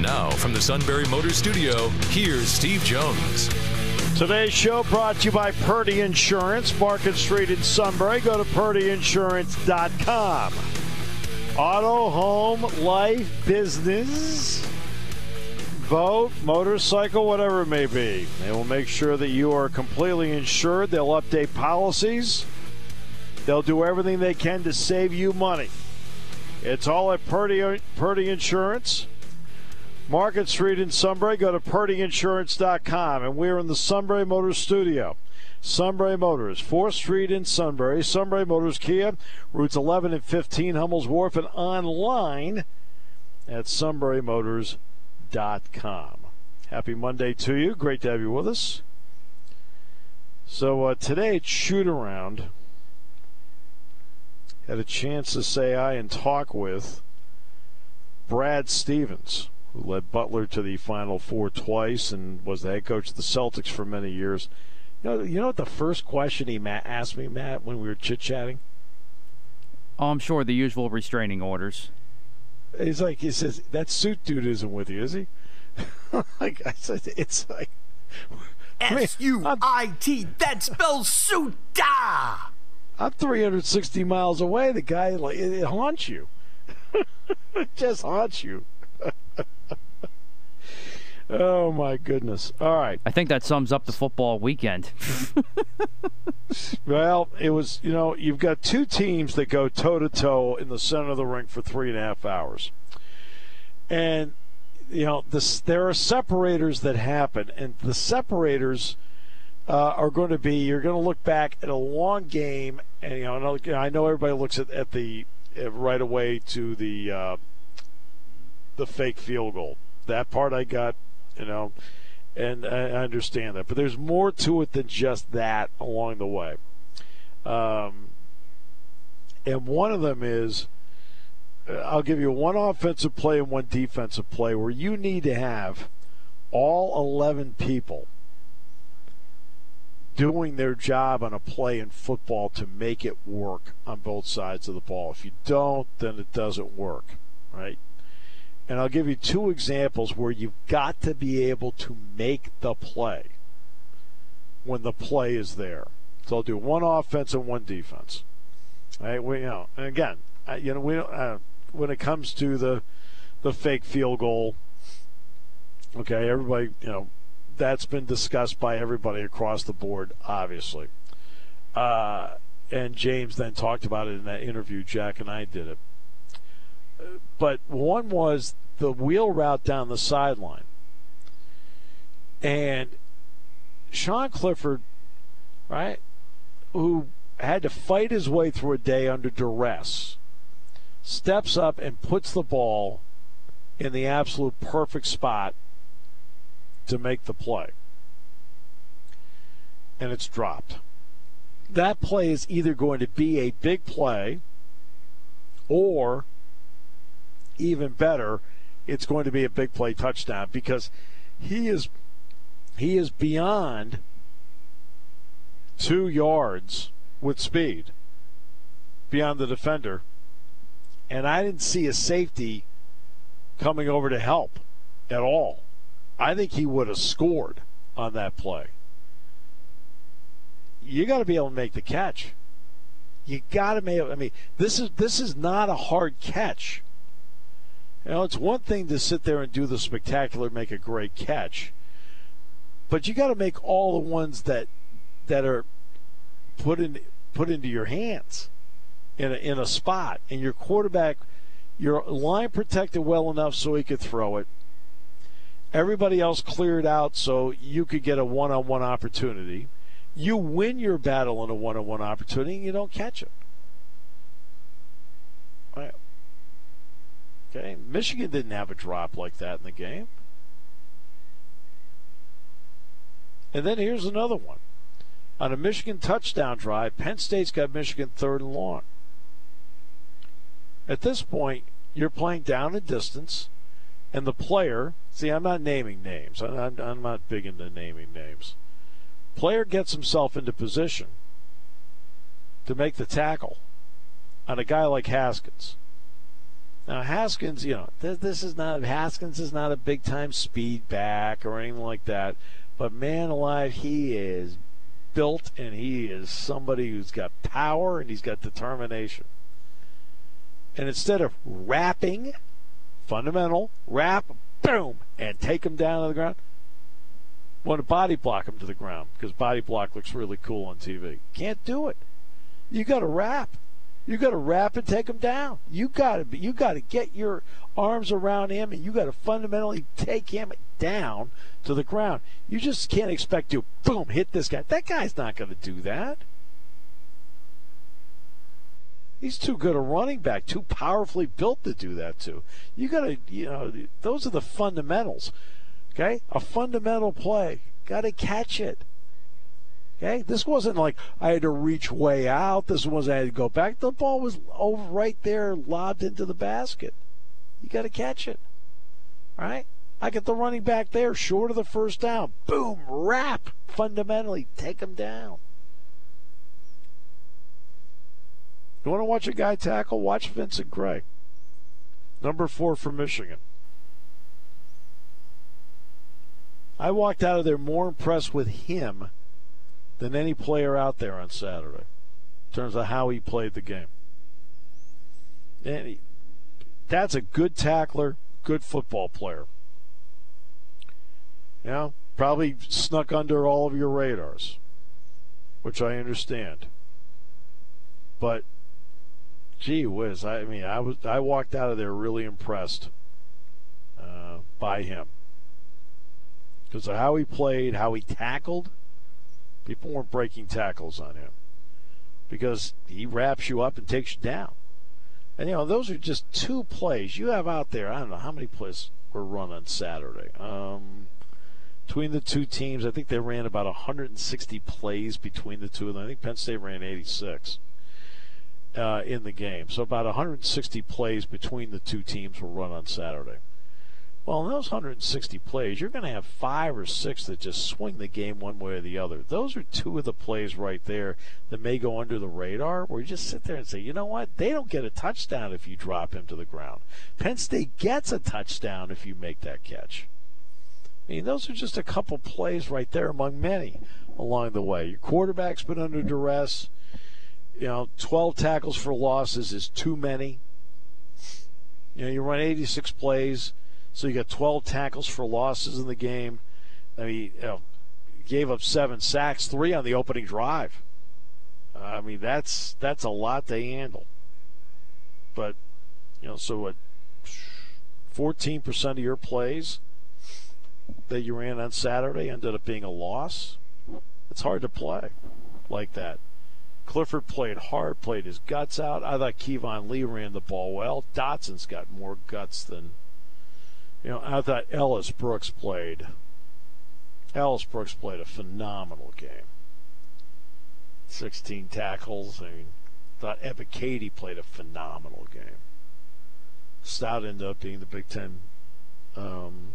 Now, from the Sunbury Motor Studio, here's Steve Jones. Today's show brought to you by Purdy Insurance, Market Street in Sunbury. Go to purdyinsurance.com. Auto, home, life, business, boat, motorcycle, whatever it may be. They will make sure that you are completely insured. They'll update policies. They'll do everything they can to save you money. It's all at Purdy, Purdy Insurance. Market Street in Sunbury. Go to purdyinsurance.com. And we're in the Sunbury Motors studio. Sunbury Motors, 4th Street in Sunbury. Sunbury Motors Kia, routes 11 and 15, Hummel's Wharf, and online at sunburymotors.com. Happy Monday to you. Great to have you with us. So uh, today it's shoot around had a chance to say hi and talk with Brad Stevens, who led Butler to the Final Four twice and was the head coach of the Celtics for many years. You know, you know what the first question he asked me, Matt, when we were chit chatting? Oh, I'm sure the usual restraining orders. He's like, he says, that suit dude isn't with you, is he? like I said, it's like S U I T. That spells suit. Da I'm 360 miles away. The guy, like, it, it haunts you. it just haunts you. Oh my goodness! All right. I think that sums up the football weekend. well, it was. You know, you've got two teams that go toe to toe in the center of the ring for three and a half hours, and you know, this, there are separators that happen, and the separators uh, are going to be you're going to look back at a long game, and you know I know everybody looks at, at the uh, right away to the uh, the fake field goal. That part I got, you know, and I understand that, but there's more to it than just that along the way. Um, and one of them is. Uh, I'll give you one offensive play and one defensive play where you need to have all 11 people doing their job on a play in football to make it work on both sides of the ball. If you don't, then it doesn't work, right? And I'll give you two examples where you've got to be able to make the play when the play is there. So I'll do one offense and one defense. Right? We, you know, and again, you know, we uh, when it comes to the the fake field goal. Okay, everybody, you know, that's been discussed by everybody across the board, obviously. Uh, and James then talked about it in that interview. Jack and I did it. But one was the wheel route down the sideline. And Sean Clifford, right, who had to fight his way through a day under duress, steps up and puts the ball in the absolute perfect spot to make the play. And it's dropped. That play is either going to be a big play or even better, it's going to be a big play touchdown because he is he is beyond two yards with speed beyond the defender. And I didn't see a safety coming over to help at all. I think he would have scored on that play. You got to be able to make the catch. You got to make. I mean, this is this is not a hard catch. You know, it's one thing to sit there and do the spectacular, make a great catch, but you got to make all the ones that that are put in put into your hands in a, in a spot, and your quarterback, your line protected well enough so he could throw it Everybody else cleared out so you could get a one on one opportunity. You win your battle in a one on one opportunity and you don't catch it. Right. Okay. Michigan didn't have a drop like that in the game. And then here's another one. On a Michigan touchdown drive, Penn State's got Michigan third and long. At this point, you're playing down the distance, and the player. See, I'm not naming names. I'm, I'm not big into naming names. Player gets himself into position to make the tackle on a guy like Haskins. Now Haskins, you know, this, is not Haskins is not a big time speed back or anything like that, but man alive, he is built and he is somebody who's got power and he's got determination. And instead of wrapping, fundamental, wrap, boom, and take him down to the ground, want to body block him to the ground because body block looks really cool on TV. Can't do it. You got to wrap. You got to wrap and take him down. You got to you got to get your arms around him and you got to fundamentally take him down to the ground. You just can't expect to boom hit this guy. That guy's not going to do that. He's too good a running back, too powerfully built to do that too. You got to, you know, those are the fundamentals. Okay? A fundamental play. Got to catch it. Okay? This wasn't like I had to reach way out. This was I had to go back. The ball was over right there, lobbed into the basket. You got to catch it. All right? I get the running back there, short of the first down. Boom, wrap. Fundamentally, take him down. You want to watch a guy tackle? Watch Vincent Gray. Number four for Michigan. I walked out of there more impressed with him than any player out there on Saturday in terms of how he played the game. And he, that's a good tackler, good football player. You know, probably snuck under all of your radars, which I understand. But gee whiz, I mean, I was I walked out of there really impressed uh, by him because of how he played, how he tackled. People weren't breaking tackles on him because he wraps you up and takes you down. And you know, those are just two plays you have out there. I don't know how many plays were run on Saturday. Um, between the two teams, I think they ran about 160 plays between the two of them. I think Penn State ran 86 uh, in the game. So about 160 plays between the two teams were run on Saturday. Well, in those 160 plays, you're going to have five or six that just swing the game one way or the other. Those are two of the plays right there that may go under the radar, where you just sit there and say, you know what? They don't get a touchdown if you drop him to the ground. Penn State gets a touchdown if you make that catch. I mean, those are just a couple plays right there among many along the way. Your quarterback's been under duress. You know, 12 tackles for losses is too many. You know, you run 86 plays, so you got 12 tackles for losses in the game. I mean, you know, gave up seven sacks, three on the opening drive. I mean, that's that's a lot to handle. But you know, so what? 14% of your plays that you ran on Saturday ended up being a loss. It's hard to play like that. Clifford played hard, played his guts out. I thought Keyvone Lee ran the ball well. Dotson's got more guts than, you know, I thought Ellis Brooks played. Ellis Brooks played a phenomenal game. 16 tackles. I mean, thought Ebiketie played a phenomenal game. Stout ended up being the Big Ten um,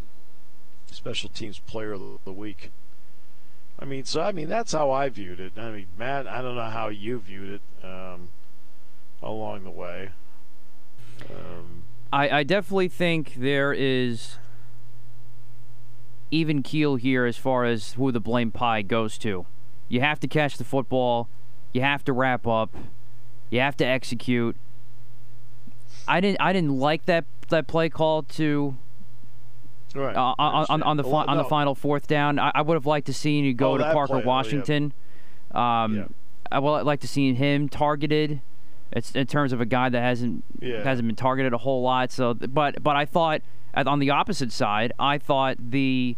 special teams player of the week. I mean, so I mean that's how I viewed it. I mean, Matt, I don't know how you viewed it um, along the way. Um, I, I definitely think there is even keel here as far as who the blame pie goes to. You have to catch the football. You have to wrap up. You have to execute. I didn't. I didn't like that that play call to Right. Uh, on, on, on, the fi- on the final fourth down. I, I, would have liked to see you go oh, to Parker play. Washington. Oh, yeah. Um, yeah. I would like to see him targeted. It's in terms of a guy that hasn't yeah. hasn't been targeted a whole lot. So, but but I thought on the opposite side, I thought the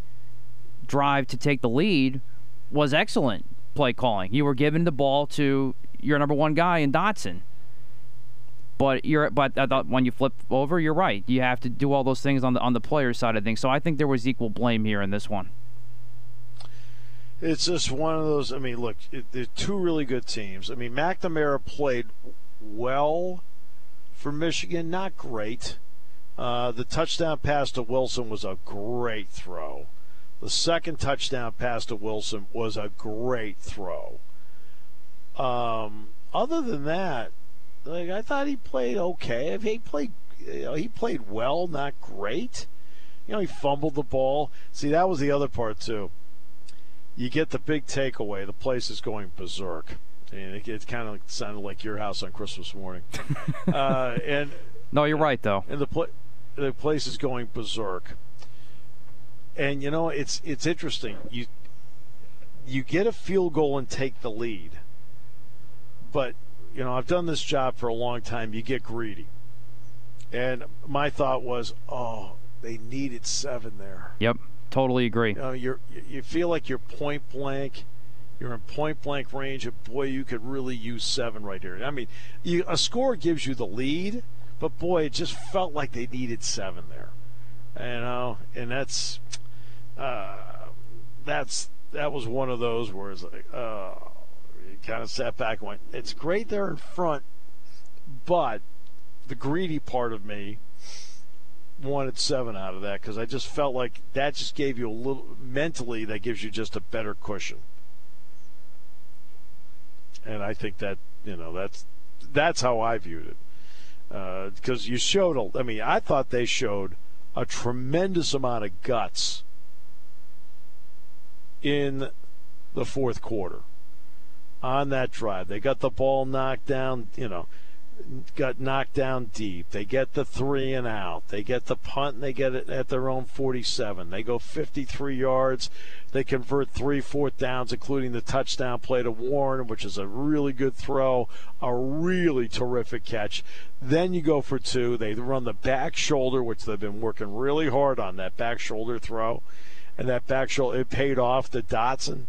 drive to take the lead was excellent play calling. You were giving the ball to your number one guy in Dotson. But you're but I thought when you flip over, you're right. You have to do all those things on the on the player side of things. So I think there was equal blame here in this one. it's just one of those. I mean, look, it, they're two really good teams. I mean, McNamara played well for Michigan, not great. Uh, the touchdown pass to Wilson was a great throw. The second touchdown pass to Wilson was a great throw. Um, other than that, like I thought he played okay. He played, you know, he played well, not great. You know, he fumbled the ball. See, that was the other part too. You get the big takeaway. The place is going berserk. I mean, it, it kind of sounded like your house on Christmas morning. uh, and no, you're right though. And the pl- the place is going berserk. And you know, it's it's interesting. You you get a field goal and take the lead. But, you know, I've done this job for a long time. You get greedy. And my thought was, oh, they needed seven there. Yep, totally agree. You know, you're you feel like you're point blank. You're in point blank range, and boy, you could really use seven right here. I mean, you, a score gives you the lead, but boy, it just felt like they needed seven there. You know, and that's uh, that's that was one of those where it's like, uh, you kind of sat back and went, "It's great they're in front, but the greedy part of me wanted seven out of that because I just felt like that just gave you a little mentally that gives you just a better cushion." And I think that you know that's that's how I viewed it because uh, you showed. A, I mean, I thought they showed a tremendous amount of guts in the fourth quarter on that drive. They got the ball knocked down, you know, got knocked down deep. They get the three and out. They get the punt and they get it at their own 47. They go 53 yards. They convert three fourth downs, including the touchdown play to Warren, which is a really good throw, a really terrific catch. Then you go for two. They run the back shoulder, which they've been working really hard on that back shoulder throw. And that back shoulder, it paid off to Dotson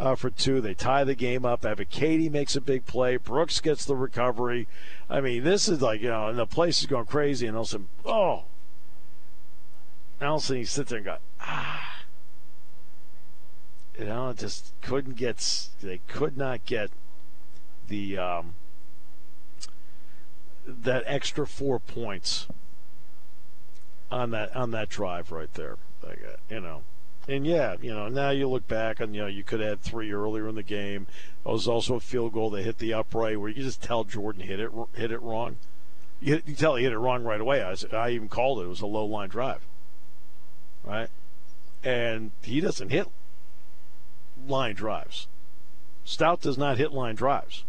uh, for two. They tie the game up. Ebiketie makes a big play. Brooks gets the recovery. I mean, this is like, you know, and the place is going crazy. And Nelson, oh. Nelson, he sits there and go, ah. You know, just couldn't get, they could not get the, um, that extra four points on that on that drive right there. Like, uh, you know, and yeah, you know, now you look back and you know you could had three earlier in the game. It was also a field goal that hit the upright where you just tell Jordan hit it hit it wrong. You, you tell he hit it wrong right away. I, I even called it. It was a low line drive, right? And he doesn't hit line drives. Stout does not hit line drives.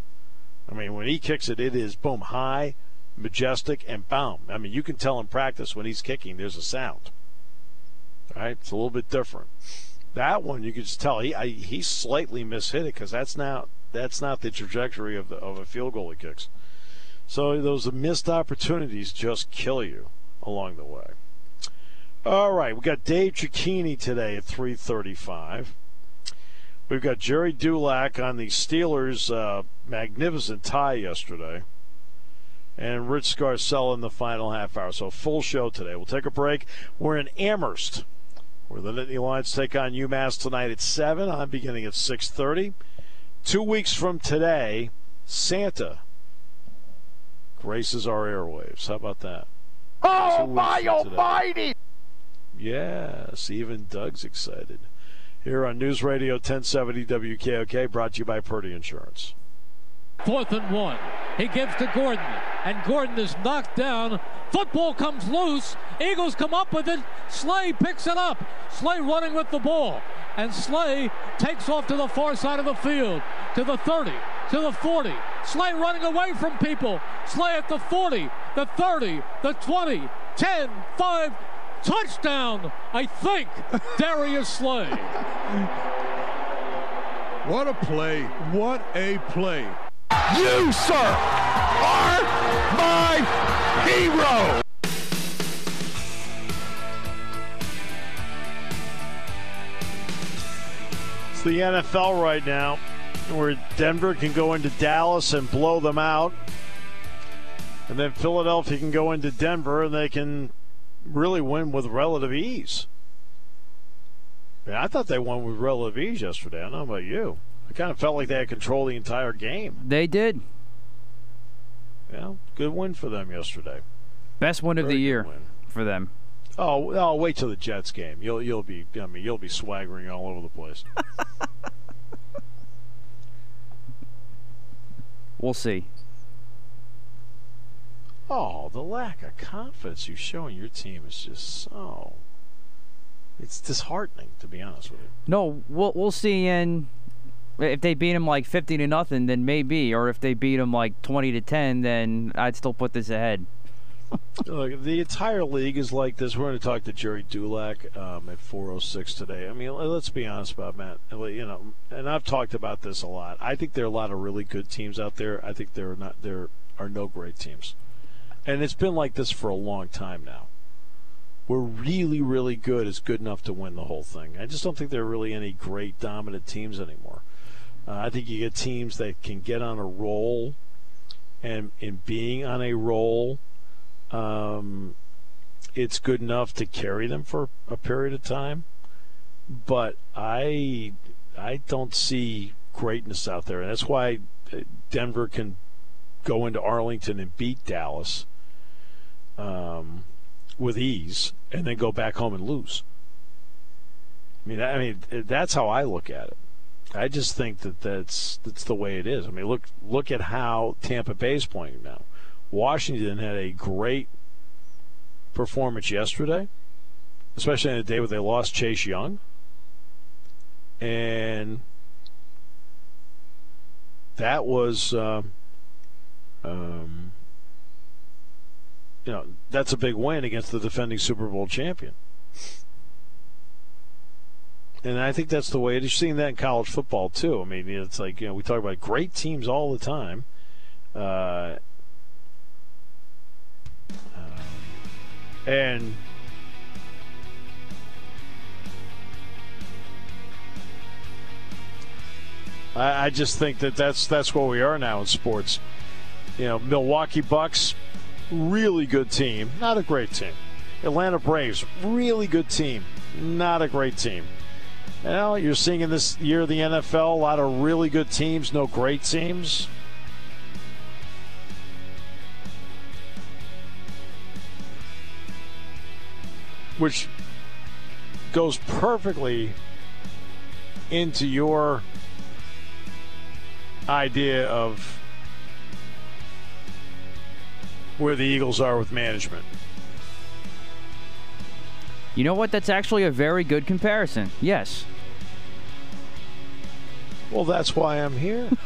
I mean, when he kicks it, it is boom high, majestic, and boom. I mean, you can tell in practice when he's kicking, there's a sound. Right? It's a little bit different. That one you can just tell he I, he slightly mishit it because that's not that's not the trajectory of the of a field goal he kicks. So those missed opportunities just kill you along the way. All right, we got Dave Cecchini today at 3:35. We've got Gerry Dulac on the Steelers' uh, magnificent tie yesterday, and Rich Scarcella in the final half hour. So full show today. We'll take a break. We're in Amherst where the Nittany Lions take on UMass tonight at 7. I'm beginning at 6.30. Two weeks from today, Santa graces our airwaves. How about that? Oh, my almighty! Yes, even Doug's excited. Here on News Radio 1070 WKOK, brought to you by Purdy Insurance. Fourth and one. He gives to Gordon, and Gordon is knocked down. Football comes loose. Eagles come up with it. Slay picks it up. Slay running with the ball. And Slay takes off to the far side of the field, to the 30, to the 40. Slay running away from people. Slay at the 40, the 30, the 20, 10, 5, touchdown, I think, Darius Slay. What a play. What a play. You, sir, are my hero. It's the NFL right now, where Denver can go into Dallas and blow them out. And then Philadelphia can go into Denver and they can really win with relative ease. Yeah, I thought they won with relative ease yesterday. I don't know about you. I kind of felt like they had control the entire game. They did. Yeah, good win for them yesterday. Best win of the year win. for them. Oh, I'll wait till the Jets game. You'll you'll be I mean you'll be swaggering all over the place. We'll see. Oh, the lack of confidence you show in your team is just so. It's disheartening, to be honest with you. No, we'll we'll see in if they beat them like 50 to nothing, then maybe, or if they beat them like 20 to 10, then I'd still put this ahead. Look, the entire league is like this. We're going to talk to Gerry Dulac um, at 4:06 today. I mean, let's be honest about Matt. You know, and I've talked about this a lot. I think there are a lot of really good teams out there. I think there are not there are no great teams, and it's been like this for a long time now. We're really, really good is good enough to win the whole thing. I just don't think there are really any great dominant teams anymore. Uh, I think you get teams that can get on a roll, and in being on a roll um, it's good enough to carry them for a period of time. But I I don't see greatness out there, and that's why uh, Denver can go into Arlington and beat Dallas um, with ease, and then go back home and lose. I mean, I mean that's how I look at it. I just think that that's that's the way it is. I mean, look look at how Tampa Bay is playing now. Washington had a great performance yesterday, especially on the day where they lost Chase Young. And that was, um, um, you know, that's a big win against the defending Super Bowl champion. And I think that's the way it is. You're seeing that in college football, too. I mean, it's like, you know, we talk about great teams all the time. Uh, And I, I just think that that's that's where we are now in sports. You know, Milwaukee Bucks, really good team, not a great team. Atlanta Braves, really good team, not a great team. You know, you're seeing in this year of the NFL a lot of really good teams, no great teams. which goes perfectly into your idea of where the Eagles are with management. You know what? That's actually a very good comparison. Yes. Well, that's why I'm here.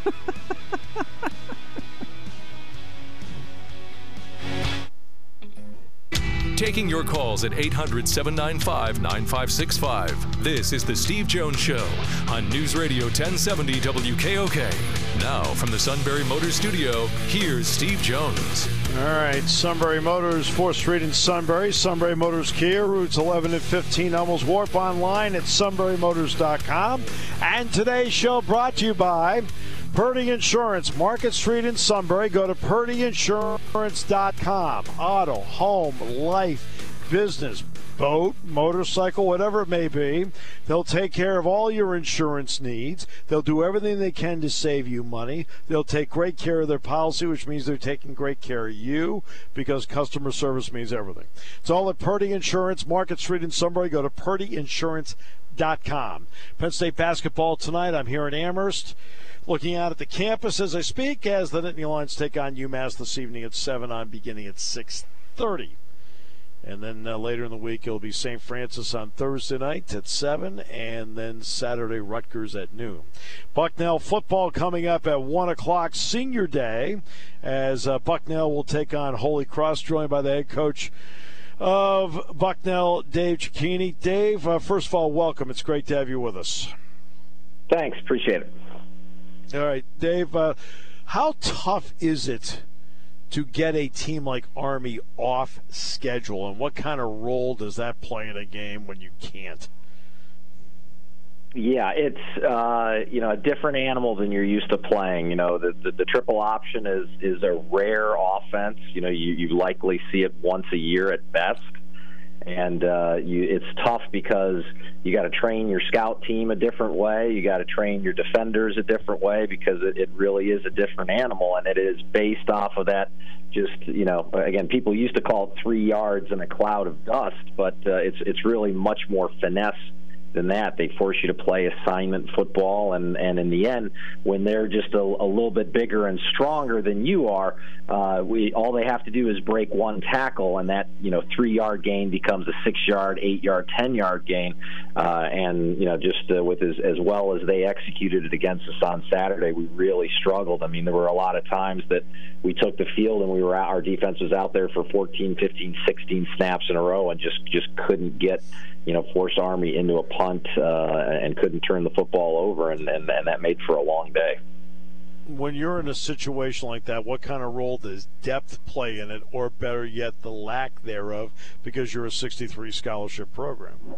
Taking your calls at 800 795 9565. This is The Steve Jones Show on News Radio 1070 WKOK. Now, from the Sunbury Motors Studio, here's Steve Jones. All right, Sunbury Motors, 4th Street in Sunbury. Sunbury Motors Kia, routes 11 and 15, Hummel's Wharf online at sunburymotors.com. And today's show brought to you by Purdy Insurance, Market Street in Sunbury. Go to purdyinsurance.com. Auto, home, life, business, boat, motorcycle, whatever it may be. They'll take care of all your insurance needs. They'll do everything they can to save you money. They'll take great care of their policy, which means they're taking great care of you because customer service means everything. It's all at Purdy Insurance, Market Street in Sunbury. Go to purdyinsurance.com. Penn State basketball tonight. I'm here in Amherst looking out at the campus as I speak as the Nittany Lions take on UMass this evening at 7 on beginning at 6.30. And then uh, later in the week, it'll be St. Francis on Thursday night at 7, and then Saturday, Rutgers at noon. Bucknell football coming up at 1 o'clock, senior day, as uh, Bucknell will take on Holy Cross, joined by the head coach of Bucknell, Dave Cecchini. Dave, uh, first of all, welcome. It's great to have you with us. Thanks. Appreciate it. All right, Dave. Uh, how tough is it to get a team like Army off schedule, and what kind of role does that play in a game when you can't? Yeah, it's uh, you know a different animal than you're used to playing. You know, the, the, the triple option is is a rare offense. You know, you, you likely see it once a year at best, and uh, you, it's tough because you got to train your scout team a different way. You got to train your defenders a different way because it, it really is a different animal, and it is based off of that. Just you know, again, people used to call it three yards in a cloud of dust, but uh, it's it's really much more finesse than that. They force you to play assignment football, and and in the end, when they're just a, a little bit bigger and stronger than you are, uh, we all they have to do is break one tackle, and that you know three yard gain becomes a six yard, eight yard, ten yard gain, uh, and you know just uh, with as as well as they executed it against us on Saturday, we really struggled. I mean, there were a lot of times that we took the field and we were out, our defense was out there for 14, 15, 16 snaps in a row, and just just couldn't get you know, force Army into a punt uh, and couldn't turn the football over, and, and, and that made for a long day. When you're in a situation like that, what kind of role does depth play in it, or better yet, the lack thereof, because you're a 63 scholarship program?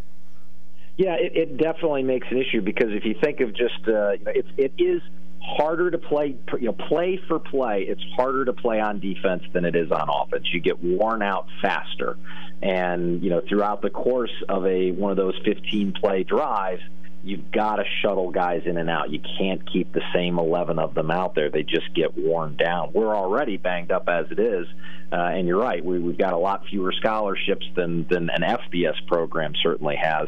Yeah, it, it definitely makes an issue because if you think of just, uh, you know, it, it is harder to play, you know, play for play. It's harder to play on defense than it is on offense. You get worn out faster, and you know, throughout the course of a one of those 15 play drives, you've got to shuttle guys in and out. You can't keep the same 11 of them out there. They just get worn down. We're already banged up as it is, uh, and you're right. We, we've got a lot fewer scholarships than than an FBS program certainly has,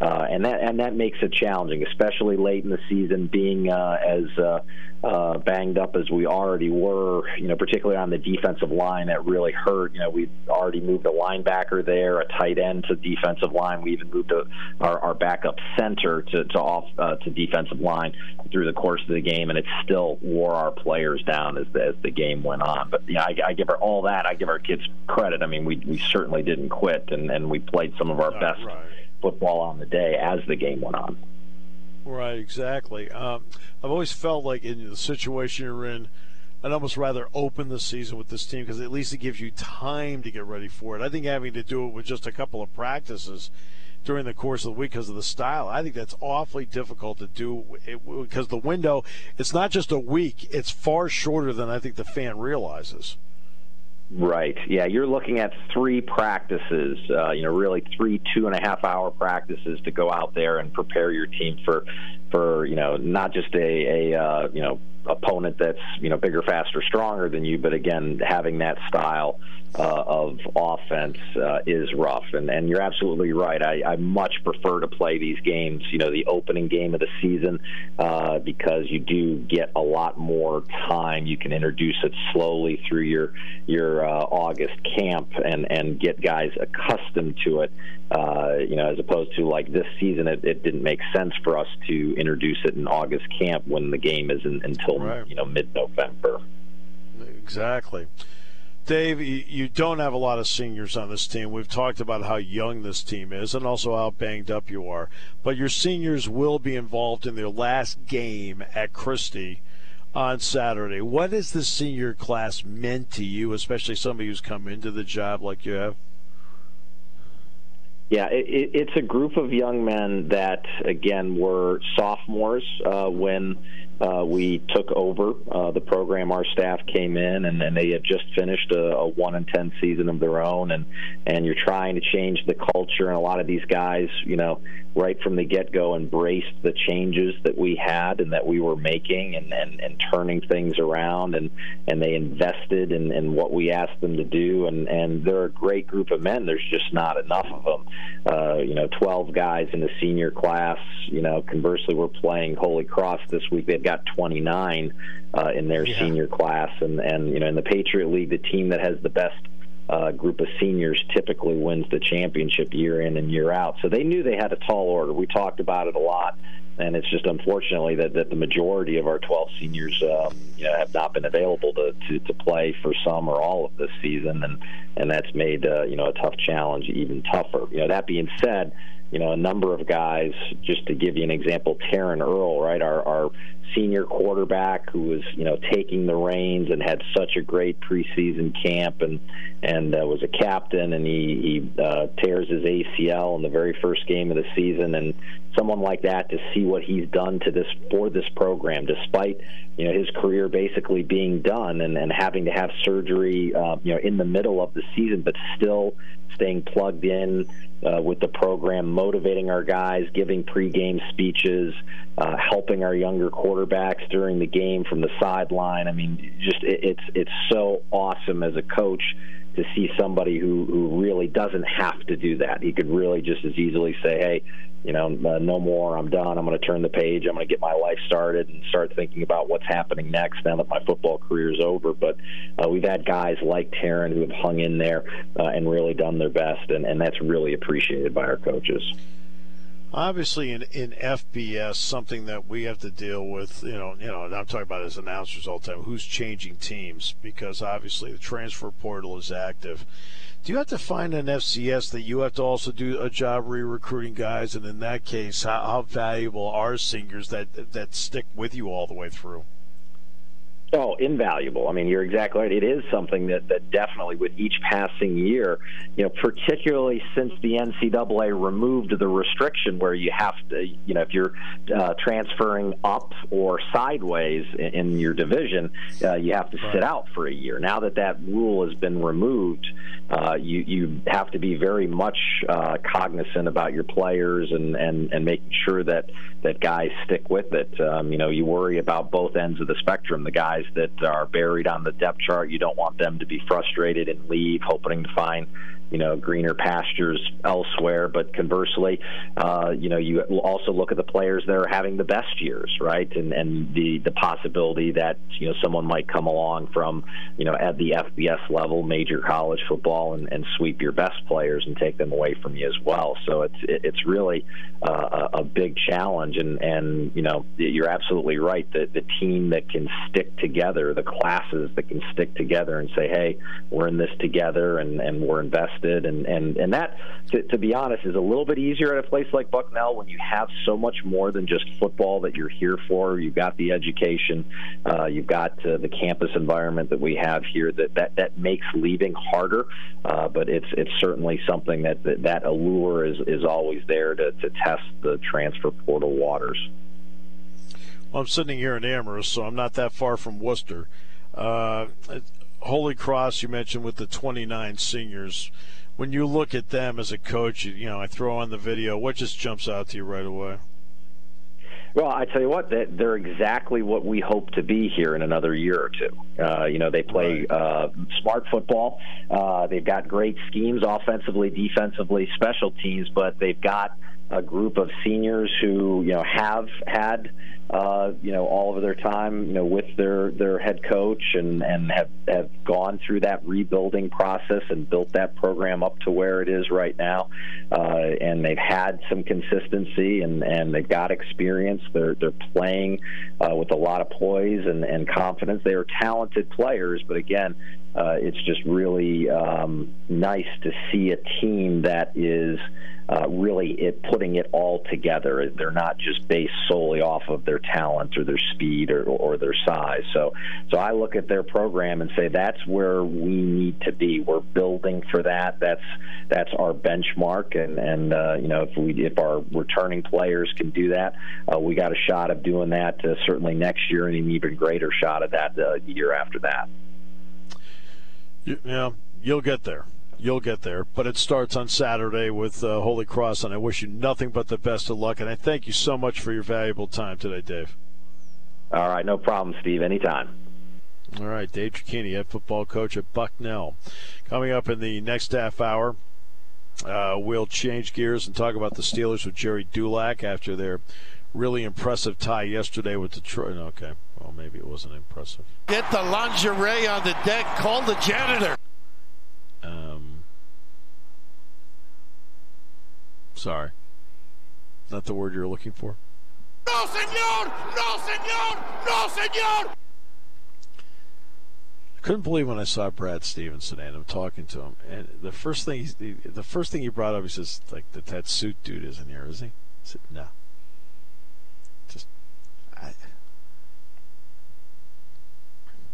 uh, and that and that makes it challenging, especially late in the season, being uh, as uh, uh, banged up as we already were, you know, particularly on the defensive line, that really hurt. You know, we already moved a linebacker there, a tight end to defensive line. We even moved a, our, our backup center to, to off uh, to defensive line through the course of the game, and it still wore our players down as the, as the game went on. But yeah, I, I give her all that. I give our kids credit. I mean, we we certainly didn't quit, and and we played some of our best right. Football on the day as the game went on. Right, exactly. Um, I've always felt like in the situation you're in, I'd almost rather open the season with this team because at least it gives you time to get ready for it. I think having to do it with just a couple of practices during the course of the week because of the style, I think that's awfully difficult to do because the window, it's not just a week, it's far shorter than I think the fan realizes. Right. Yeah, you're looking at three practices. Uh, you know, really three two and a half hour practices to go out there and prepare your team for, for you know, not just a, a uh, you know opponent that's you know bigger, faster, stronger than you, but again having that style uh, of offense uh, is rough. And, and you're absolutely right. I, I much prefer to play these games, you know, the opening game of the season, uh, because you do get a lot more time. You can introduce it slowly through your your uh, August camp and and get guys accustomed to it. Uh, you know, as opposed to like this season, it, it didn't make sense for us to introduce it in August camp when the game is in, until right. you know mid-November. Exactly. Dave, you don't have a lot of seniors on this team. We've talked about how young this team is and also how banged up you are. But your seniors will be involved in their last game at Christy on Saturday. What has the senior class meant to you, especially somebody who's come into the job like you have? Yeah, it, it's a group of young men that, again, were sophomores uh, when uh, we took over uh, the program. Our staff came in, and, and they had just finished a, a one and ten season of their own, and and you're trying to change the culture. And a lot of these guys, you know, right from the get go, embraced the changes that we had and that we were making, and and, and turning things around, and and they invested in, in what we asked them to do, and and they're a great group of men. There's just not enough of them. Uh, you know, 12 guys in the senior class. You know, conversely, we're playing Holy Cross this week. They've got 29 uh, in their yeah. senior class, and and you know in the Patriot League, the team that has the best uh, group of seniors typically wins the championship year in and year out. So they knew they had a tall order. We talked about it a lot, and it's just unfortunately that, that the majority of our 12 seniors um, you know, have not been available to, to, to play for some or all of this season, and and that's made uh, you know a tough challenge even tougher. You know that being said you know, a number of guys. Just to give you an example, Taryn Earl, right, our, our senior quarterback who was you know taking the reins and had such a great preseason camp and and uh, was a captain and he he uh, tears his ACL in the very first game of the season. And someone like that to see what he's done to this for this program despite you know his career basically being done and, and having to have surgery uh, you know in the middle of the season but still staying plugged in uh, with the program, motivating our guys, giving pregame speeches, uh, helping our younger quarterbacks during the game from the sideline. I mean, just it, it's it's so awesome as a coach to see somebody who who really doesn't have to do that. He could really just as easily say, "Hey, you know, uh, no more. I'm done. I'm going to turn the page. I'm going to get my life started and start thinking about what's happening next now that my football career is over. But uh, we've had guys like Taryn who have hung in there uh, and really done their best, and, and that's really appreciated by our coaches. Obviously, in, in FBS, something that we have to deal with, you know, you know, I'm talking about as announcers all the time, who's changing teams because obviously the transfer portal is active do you have to find an FCS that you have to also do a job re-recruiting guys? And in that case, how, how valuable are seniors that that stick with you all the way through? Oh, invaluable. I mean, you're exactly right. It is something that, that definitely, with each passing year, you know, particularly since the NCAA removed the restriction where you have to, you know, if you're uh, transferring up or sideways in, in your division, uh, you have to sit out for a year. Now that that rule has been removed, uh, you you have to be very much uh, cognizant about your players and, and, and making sure that, that guys stick with it. Um, you know, you worry about both ends of the spectrum. The guys guys that are buried on the depth chart. You don't want them to be frustrated and leave, hoping to find you know greener pastures elsewhere. But conversely, uh, you know you also look at the players that are having the best years, right? And and the the possibility that you know someone might come along from you know at the FBS level, major college football, and, and sweep your best players and take them away from you as well. So it's it's really uh, a big challenge, and and you know you're absolutely right. that the team that can stick together, the classes that can stick together and say, hey, we're in this together, and and we're invested invested, and and and that, to, to be honest, is a little bit easier at a place like Bucknell when you have so much more than just football that you're here for. You've got the education, uh, you've got uh, the campus environment that we have here. That that that makes leaving harder, uh, but it's it's certainly something that that, that allure is is always there to to test the transfer portal waters. Well, I'm sitting here in Amherst, so I'm not that far from Worcester. Uh, Holy Cross, you mentioned with the 29 seniors. When you look at them as a coach, you, know, I throw on the video. What just jumps out to you right away? Well, I tell you what, they're exactly what we hope to be here in another year or two. Uh, you know, they play uh, smart football. Uh, they've got great schemes offensively, defensively, special teams, but they've got a group of seniors who you know have had uh, you know all of their time you know with their their head coach and and have have gone through that rebuilding process and built that program up to where it is right now. Uh, and they've had some consistency and and they've got experience. They're they're playing uh, with a lot of poise and and confidence. They are talented players but again uh, it's just really um, nice to see a team that is uh, really it, putting it all together. They're not just based solely off of their talent or their speed or, or their size. So, so I look at their program and say that's where we need to be. We're building for that. That's that's our benchmark. And and uh, you know if we if our returning players can do that, uh, we got a shot of doing that uh, certainly next year and an even greater shot at that uh, year after that. Yeah, you'll get there you'll get there. But it starts on Saturday with uh, Holy Cross, and I wish you nothing but the best of luck. And I thank you so much for your valuable time today, Dave. All right, no problem, Steve. Anytime. All right, Dave Cecchini, head football coach at Bucknell. Coming up in the next half hour, uh, we'll change gears and talk about the Steelers with Gerry Dulac after their really impressive tie yesterday with Detroit. Okay, well, maybe it wasn't impressive. Get the lingerie on the deck. Call the janitor. Um, sorry. Not the word you're looking for? No, senor! No, senor! No, senor! I couldn't believe when I saw Brad Stevenson and I'm talking to him, and the first thing he, the first thing he brought up, he says, "Like that, that suit dude isn't here, is he?" I said, "No." Just, I,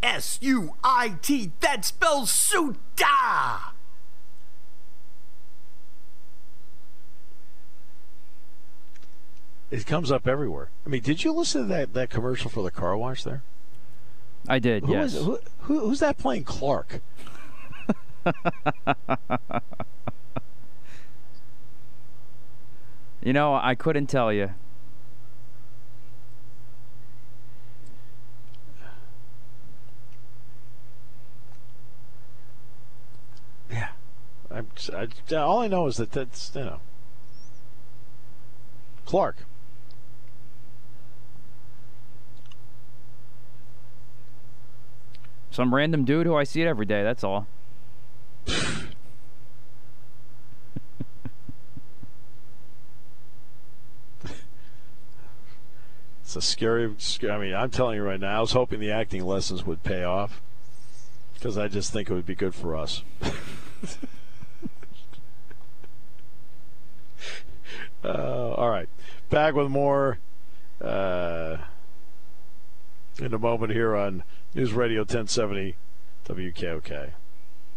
S U I T. That spells suita. it comes up everywhere. I mean, did you listen to that, that commercial for the car wash there? I did. Who yes. is- who, who, who's that playing Clark? You know, I couldn't tell you. Yeah. I, all I know is that that's you know Clark. Some random dude who I see it every day. That's all. It's a scary, sc- I mean, I'm telling you right now, I was hoping the acting lessons would pay off because I just think it would be good for us. uh, all right. Back with more uh, in a moment here on News Radio 1070 WKOK.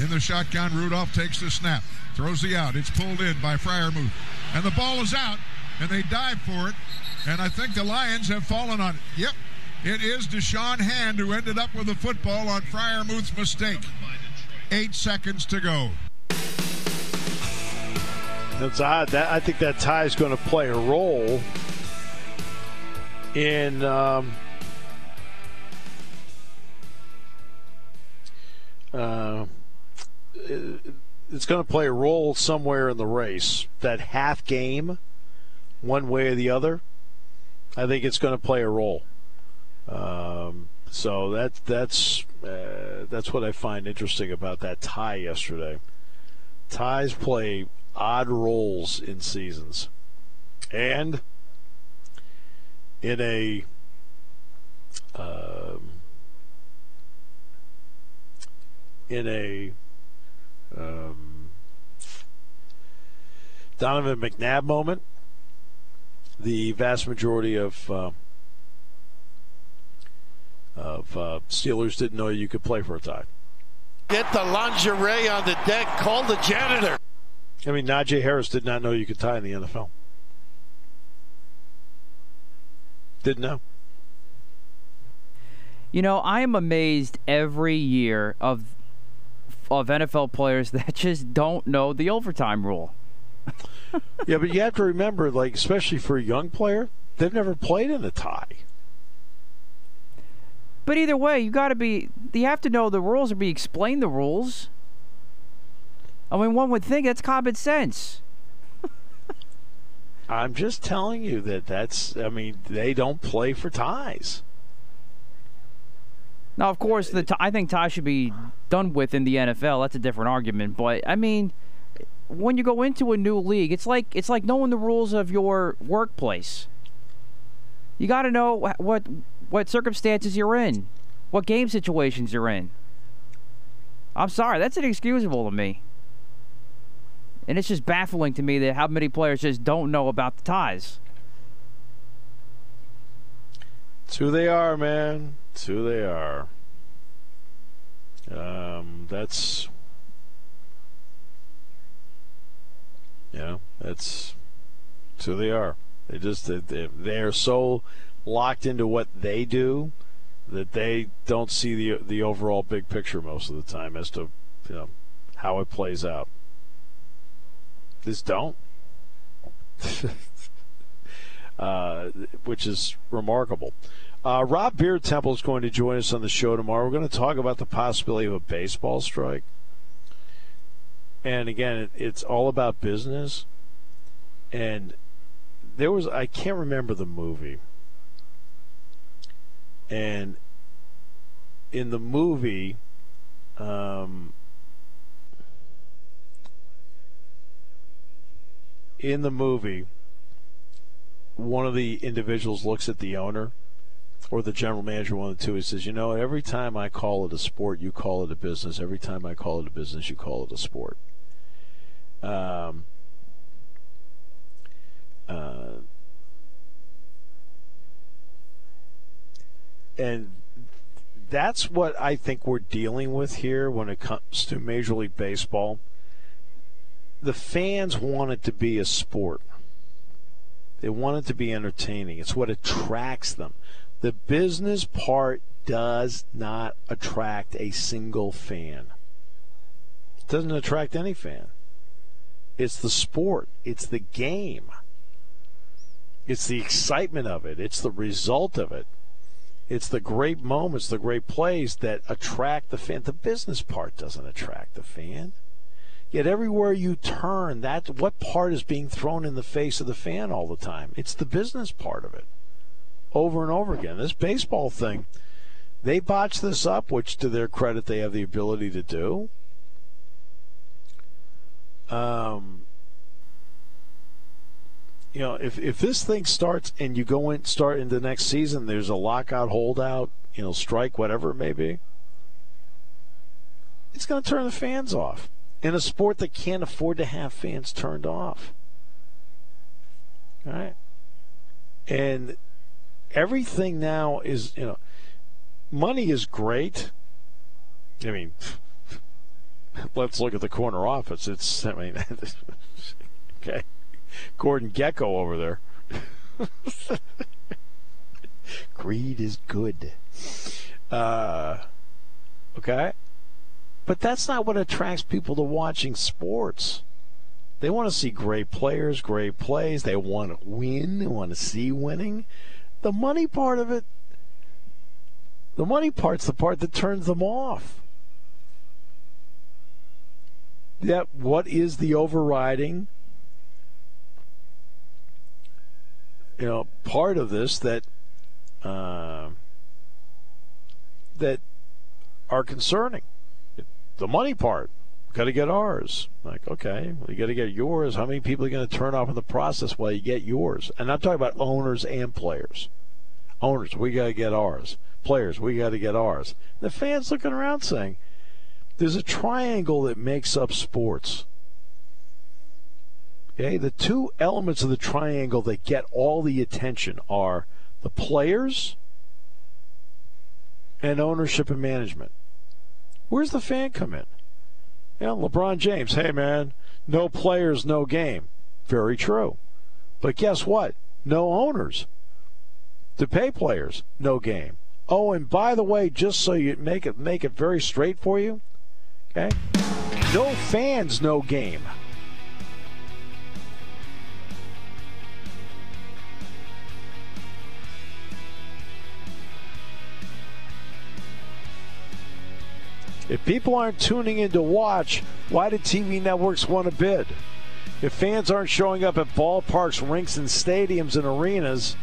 In the shotgun, Rudolph takes the snap, throws the out. It's pulled in by Freiermuth. And the ball is out, and they dive for it. And I think the Lions have fallen on it. Yep, it is Da'Shawn Hand who ended up with the football on Freiermuth's mistake. Eight seconds to go. That's odd. That I think that tie is going to play a role in um, uh, it's going to play a role somewhere in the race. That half game, one way or the other, I think it's going to play a role. Um, so that that's uh, that's what I find interesting about that tie yesterday. Ties play odd roles in seasons, and in a um, in a um, Donovan McNabb moment, the vast majority of uh, of uh, Steelers didn't know you could play for a tie. Get the lingerie on the deck. Call the janitor. I mean, Najee Harris did not know you could tie in the NFL. Didn't know. You know, I am amazed every year of of NFL players that just don't know the overtime rule. yeah, but you have to remember, like, especially for a young player, they've never played in a tie. But either way, you got to be you have to know the rules or be explained the rules. I mean, one would think that's common sense. I'm just telling you that that's, I mean, they don't play for ties. Now, of course, the t- I think ties should be done with in the NFL. That's a different argument. But I mean, when you go into a new league, it's like it's like knowing the rules of your workplace. You got to know what what circumstances you're in, what game situations you're in. I'm sorry, that's inexcusable to me. And it's just baffling to me that how many players just don't know about the ties. It's who they are, man. It's who they are. Um, that's know that's, that's who they are. They just they, they are so locked into what they do that they don't see the the overall big picture most of the time as to you know how it plays out. Just don't. uh, which is remarkable. Uh, Rob Biertempfel is going to join us on the show tomorrow. We're going to talk about the possibility of a baseball strike. And again, it, it's all about business. And there was, I can't remember the movie. And in the movie, um, in the movie, one of the individuals looks at the owner or the general manager, one of the two, he says, You know, every time I call it a sport, you call it a business. Every time I call it a business, you call it a sport. Um, uh, and that's what I think we're dealing with here when it comes to Major League Baseball. The fans want it to be a sport. They want it to be entertaining. It's what attracts them. The business part does not attract a single fan. It doesn't attract any fan. It's the sport, it's the game, it's the excitement of it, it's the result of it. It's the great moments, the great plays that attract the fan. The business part doesn't attract the fan. Yet everywhere you turn, that what part is being thrown in the face of the fan all the time? It's the business part of it. Over and over again. This baseball thing, they botched this up, which to their credit they have the ability to do. Um, you know, if if this thing starts and you go in start into next season, there's a lockout, holdout, you know, strike, whatever it may be. It's going to turn the fans off in a sport that can't afford to have fans turned off. All right, and everything now is you know, money is great. I mean, let's look at the corner office. It's I mean, okay. Gordon Gekko over there. Greed is good. Uh, okay? But that's not what attracts people to watching sports. They want to see great players, great plays. They want to win. They want to see winning. The money part of it, the money part's the part that turns them off. That what is the overriding you know, part of this that uh, that are concerning. The money part, got to get ours. Like, okay, well, you got to get yours. How many people are going to turn off in the process while you get yours? And I'm talking about owners and players. Owners, we got to get ours. Players, we got to get ours. The fans looking around saying, there's a triangle that makes up sports. Okay, the two elements of the triangle that get all the attention are the players and ownership and management. Where's the fan come in? Know, LeBron James, hey man, no players, no game. Very true. But guess what? No owners to pay players, no game. Oh, and by the way, just so you make it make it very straight for you, okay? No fans, no game. If people aren't tuning in to watch, why do TV networks want to bid? If fans aren't showing up at ballparks, rinks, and stadiums and arenas,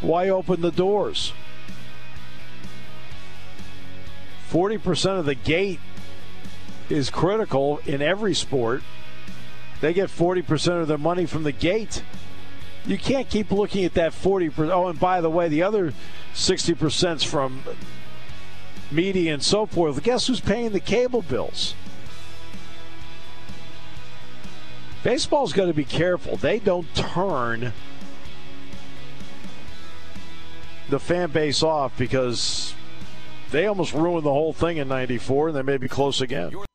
why open the doors? 40% of the gate is critical in every sport. They get 40% of their money from the gate. You can't keep looking at that 40%. Oh, and by the way, the other 60% is from media and so forth. Guess who's paying the cable bills? Baseball's got to be careful. They don't turn the fan base off because they almost ruined the whole thing in 94, and they may be close again.